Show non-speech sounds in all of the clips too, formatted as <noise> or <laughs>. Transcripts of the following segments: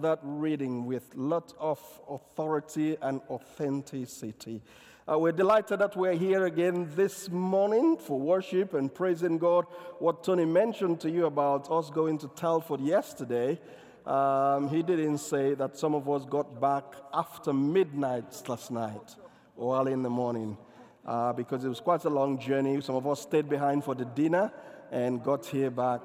that reading with lot of authority and authenticity. Uh, we're delighted that we're here again this morning for worship and praising God. What Tony mentioned to you about us going to Telford yesterday, um, he didn't say that some of us got back after midnight last night or early in the morning uh, because it was quite a long journey. Some of us stayed behind for the dinner and got here back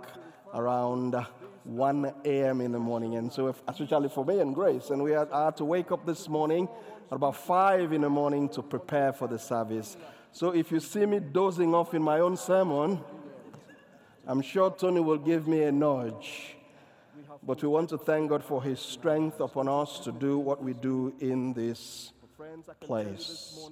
around. Uh, 1 a.m. in the morning. And so, if, especially for me and Grace, and we had, had to wake up this morning at about 5 in the morning to prepare for the service. So, if you see me dozing off in my own sermon, I'm sure Tony will give me a nudge. But we want to thank God for his strength upon us to do what we do in this place.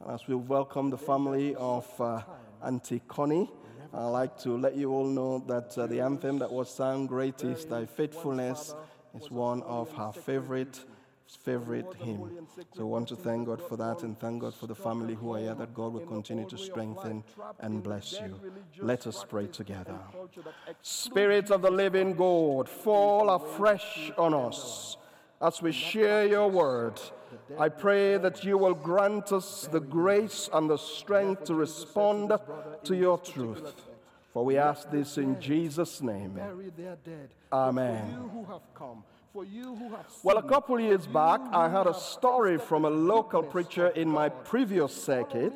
And as we welcome the family of uh, Auntie Connie, I'd like to let you all know that uh, the anthem that was sung, Great is Thy Faithfulness, is one of her favorite favorite hymn. So I want to thank God for that and thank God for the family who are here, that God will continue to strengthen and bless you. Let us pray together. Spirit of the living God, fall afresh on us as we share your word. I pray that you will grant us the grace and the strength to respond to your truth. For we ask this in Jesus' name. Amen. Well, a couple years back, I had a story from a local preacher in my previous circuit.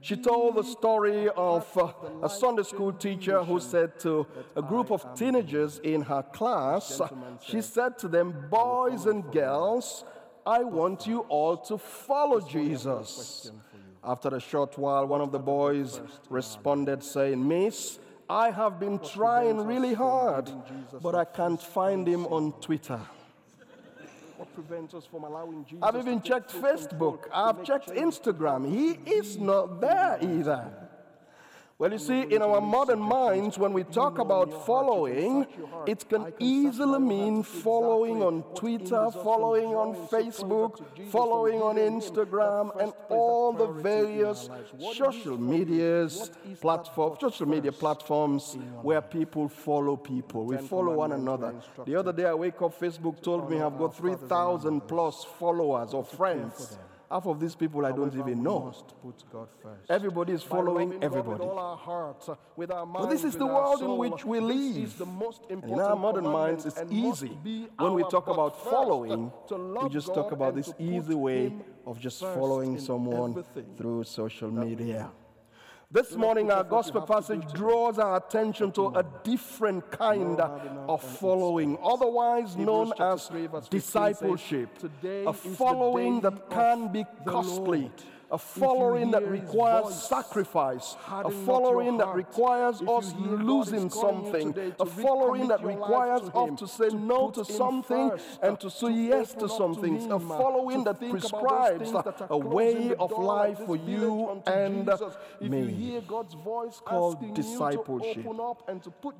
She told the story of uh, a Sunday school teacher who said to a group of teenagers in her class, she said to them, Boys and girls, I want you all to follow Jesus. After a short while, one of the boys responded, saying, Miss, I have been trying really hard, but I can't find him on Twitter. Prevents us from allowing Jesus I've even checked Facebook, I've checked Instagram. He is not there either. Well, you see, in our modern minds, when we talk about following, it can easily mean following on Twitter, following on Facebook, following on Instagram, and all the various social medias, platform, social media platforms where people follow people. We follow one another. The other day, I wake up, Facebook told me I've got 3,000 plus followers or friends. Half of these people I don't even know. Everybody is following everybody. Hearts, but this is the world in which we live. in our modern minds, it's easy. When we talk about following, we just talk about this easy way of just following someone through social media. This morning, our gospel passage draws our attention to a different kind of following, otherwise known as discipleship, a following that can be costly a following that requires sacrifice, a following that requires us losing something, a following that requires us to say no to something and to say yes to something, a following that prescribes a way of life for you and me, We hear God's voice called discipleship.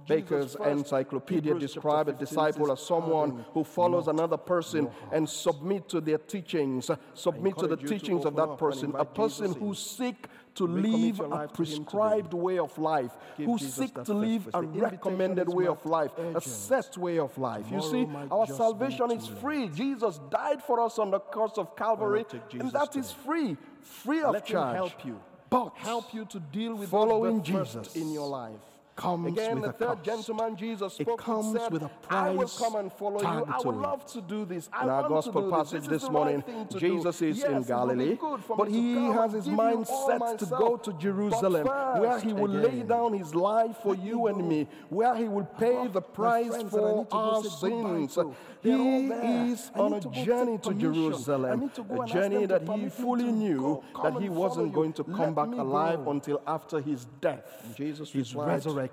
Baker's Encyclopedia describes a disciple as someone who follows another person and submit to their teachings, submit to the teachings of that person a person who seek to live a prescribed way of life, who seek to live a recommended way of life, a set way of life. You see, our salvation is free. Jesus died for us on the cross of Calvary, and that is free, free of charge. help you, but help you to deal with following Jesus in your life comes Again, with the third gentleman Jesus spoke. It comes said, with a price I will come and follow you. I would love to do this. I in our gospel passage this, this morning, Jesus is yes, in Galilee, but he has his mind set to go to Jerusalem, first, where he will again, lay down his life for you and me, where he will pay the price for our sins. He is on a journey to Jerusalem, a journey that he fully knew that he wasn't going to come back alive until after his death, his resurrection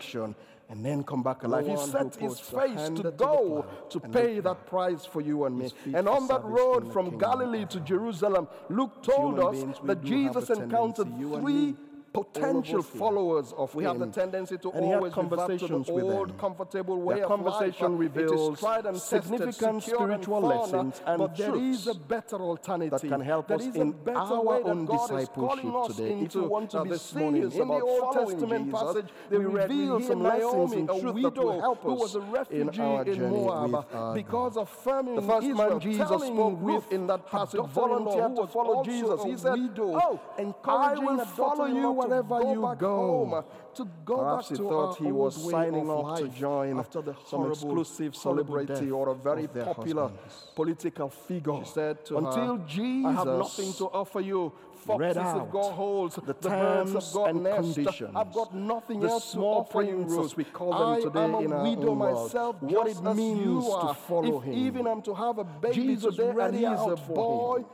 and then come back alive. he set his face to go to pay that price for you and me. And on that road from Galilee to Jerusalem, Luke told us that Jesus encountered three potential here. followers of We him. have the tendency to and always revert to conversations the with old, comfortable way Their of conversation is reveals tried and significant and spiritual uh, lessons and but there is a truths better alternative that can help There us in our own discipleship today. If you want to uh, be this serious morning. In the about Old Testament Jesus, passage, we they reveal some Naomi, lessons a in truth that will help who us was a in refugee our in journey Moab with because of famine The in first man Jesus spoke with in that passage volunteered to follow Jesus. He said, widow, "Oh, I encouraging will her follow you wherever go you back go." home, uh, to go Perhaps back he to thought he was signing up to join after the some exclusive celebrity or a very popular husbands. political figure. She said to Until her, Jesus I have nothing to offer you. read Foxes have got holes, the the birds terms have got and nests. conditions, I've got nothing the else to small offer you, we call them I today am a in our widow myself, What it means to follow if him. even I'm to have a baby Jesus today and ready he is out a boy, him.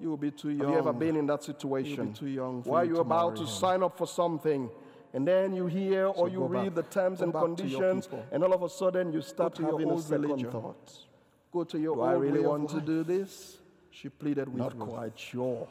You will be too young. Have you ever been in that situation? You'll be too young for Why you you're about to him. sign up for something, and then you hear or you read back. the terms Go and back to your conditions, and all of a sudden you start to your having a second religion. thought. Go to your Do I really want to do this? She pleaded with Not Ruth. quite sure.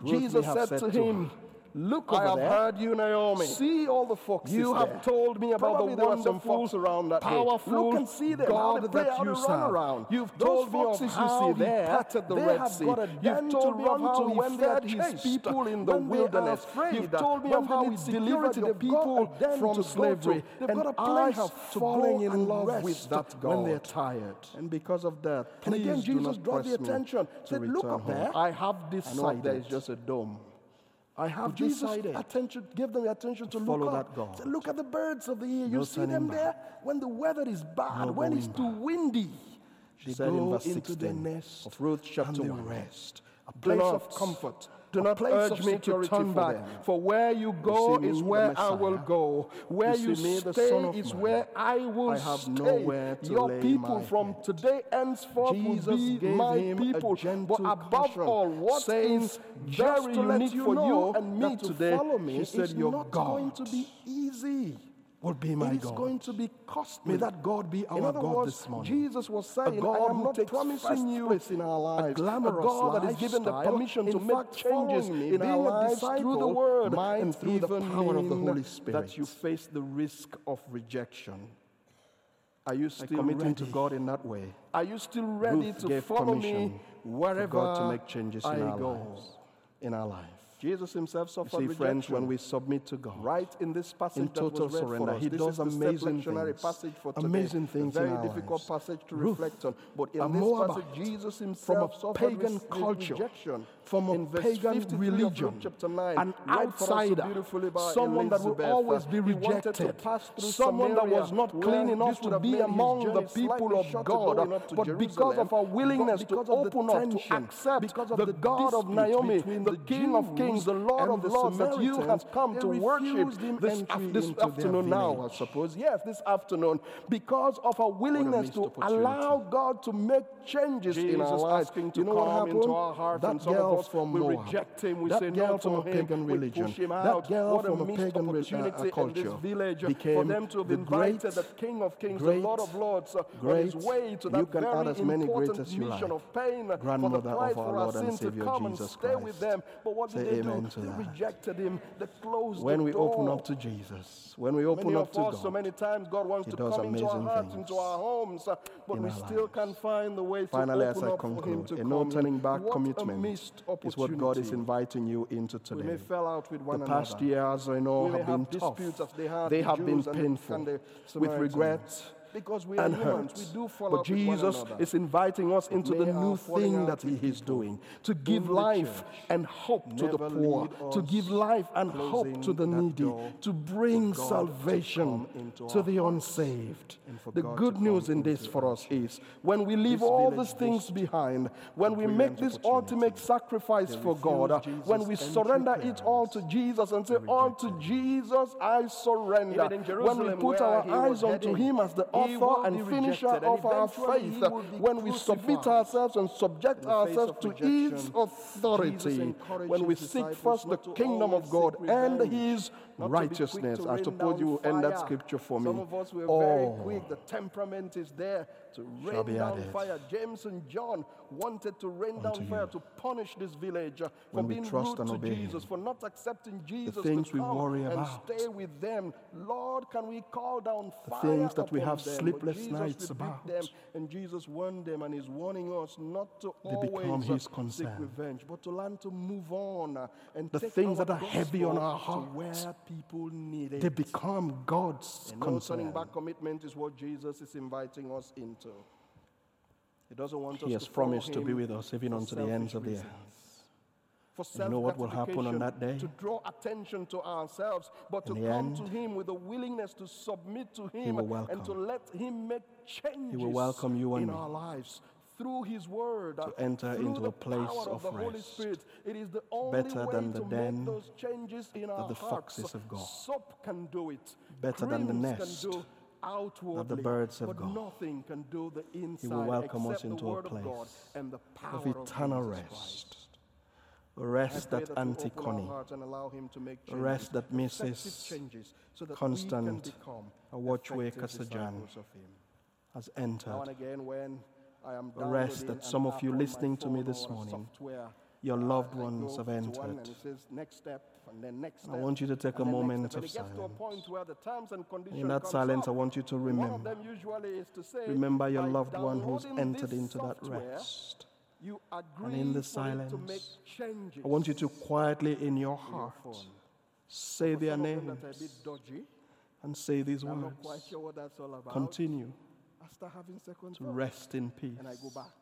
Ruth Jesus have said, to to Look I have there. heard you, Naomi. See all the foxes You there. have told me about Probably the there wonderful, around that powerful Look and see them, God that you serve. around. You've Those told me of how you see he there, parted the they Red Sea. You've told me of how he when fed his people in <laughs> the when they are wilderness. You've told me of how he delivered the people from slavery. And I have fallen in love with that God. when they're tired. And because of that, And again, Jesus not draw press the attention. Said, "Look up there. I have I know up decided. there is just a dome. I have Jesus decided. attention, give them the attention to follow look that. God. Say, look at the birds of the air. No You see them back. there? When the weather is bad, No when it's going too windy, She they said in go verse into the nest of Ruth and they 1. rest. A place not- of comfort. Do not urge me to turn back, them. for where you go see is me, where I will go. Where You you, me, stay is Man. where I will I have stay. nowhere to Your people from head. today henceforth Jesus will be my people. But above all, what is "Just very unique you for know you and me to today, follow me he said, is your not God going to be easy. Will be my It God. going to be costly. May that God be our God words, this morning. Jesus was a saying, God I am who not promising you place in our lives, a glamorous God that is given the permission to make changes in being our lives through the Word might and through the power of the Holy Spirit. That you face the risk of rejection. Are you still committing to? God in that way. Are you still ready Ruth to follow me wherever God to make changes I in our go? lives. In our life. Jesus himself You suffered see, rejection. friends, when we submit to God, Right in this passage in that total was read surrender. He this does is amazing things. passage for today. Amazing things a very in our difficult lives. passage to Ruth, reflect on. But in this Moabite, passage, Jesus himself from a pagan re- culture, rejection. From a pagan 53 of Luke religion, chapter 9, an read for us so outsider, beautifully by someone that will always be He wanted to rejected, someone that was not clean enough to be among the people of God, but because of our willingness to open up, to accept because of the God of Naomi, the King of Kings, the Lord of the Lords, that you have come to worship this, this afternoon now, I suppose. Yes, this afternoon, because of our willingness to allow God to make changes in our lives. asking to you know what come happened? into our heart, that girl from we Moab, reject him, we that say girl no from to a him, pagan we religion, push him that out. girl What from a missed pagan uh, opportunity uh, in culture this village for became them to have the invited great, the King of Kings, great, the Lord of Lords, uh, on great, his way to you can very add as many great as you mission like, of pain for the grandmother of our for our Lord and sin to Savior come Jesus and stay with Christ. them. But what did Say they do? amen to They that. rejected him. They closed when the we door. open up to Jesus, when we open Many up to us, so God, many times, God wants to does come into our amazing hearts, things into our homes, uh, but in we still lives. can't find the way finally, to as open I up for Him conclude, to a no turning back a commitment is what God is inviting you into We may today. fell out with one The another. past years, I know, We have been have tough. they They the have been Jews and the- painful, and with regret because we are and humans, hurt. we do fall But out with one Jesus is inviting us into may the new thing that He is doing to give life church. and hope to the poor, to give life and hope to the needy, to bring to salvation to the unsaved. The good news in this for us. is when we leave all these things behind, when we make this ultimate sacrifice for God, uh, when we surrender it all to Jesus and say, All to Jesus I surrender. When we put our eyes onto Him as the he author and finisher of our faith he will be when we submit ourselves and subject In the face ourselves to its authority, when we seek first the kingdom of God and his not to be quick righteousness. I suppose you will end that scripture for me. Some of us were Oh. very quick. The temperament is there to rain down fire. James and John wanted to rain down fire to punish this village uh, for When being rude to Jesus, him. for not accepting Jesus things to we come worry and about. stay with them. Lord, can we call down The fire things that we have them? Sleepless nights about. them, and Jesus warned them, and He's warning us not to They become always uh, his seek revenge, but to learn to move on uh, and The things that are heavy on our to hearts, where people need it. They become God's And no turning back commitment is what Jesus is inviting us into. He doesn't want us He has to promised to be with us even unto the ends of the earth. You know what will happen on that day? To draw attention to ourselves, but to In the come to Him with a willingness to submit to Him and to let Him make changes he will welcome you and in our lives through His Word, to enter into the a place of Holy rest, Spirit. It is the only better way than the to den those changes in our the hearts. foxes have gone. Soap can do it. Better than the Creams nest can the birds have but gone. nothing can do the inside welcome us into a of God place and the power of eternal Jesus rest. A rest that that you Auntie open our Connie, and allow him to make a changes, rest that Mrs. so that Constant, a watchway Kasajan of has entered. again, when I am A rest that some of you listening to me this morning, software, Your uh, loved ones have entered. and it says next step, and then next I want you to take a and then next moment of And it gets to a silence. point where the terms and conditions In that silence, I want you to remember. them usually is to say, Remember your loved one who's entered into that rest. And in the for it to make silence. I want you to quietly in your heart say their names that are a bit dodgy, and say these I'm not quite words. sure what that's all about. Continue I start having second to rest in peace And I go back.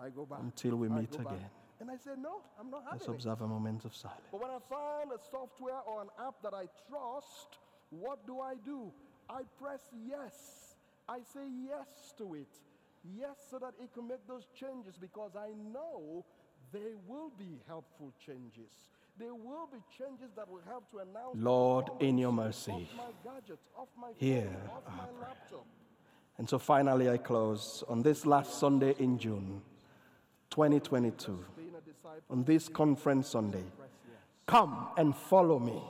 I go back. until we meet again. And I say, no, I'm not happy. Let's having it. observe a moment of silence. But when I find a software or an app that I trust, what do I do? I press yes. I say yes to it. Yes, so that it can make those changes because I know they will be helpful changes. There will be changes that will help to announce. Lord, in your mercy, gadget, hear phone, of my laptop. And so finally, I close on this last Sunday in June 2022, Being a disciple, on this conference Sunday. Come and follow me.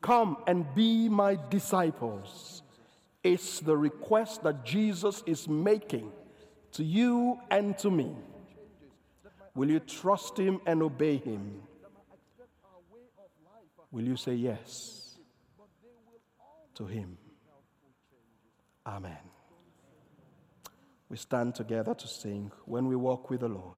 Come and be my disciples. It's the request that Jesus is making to you and to me. Will you trust him and obey him? Will you say yes to him? Amen. We stand together to sing when we walk with the Lord.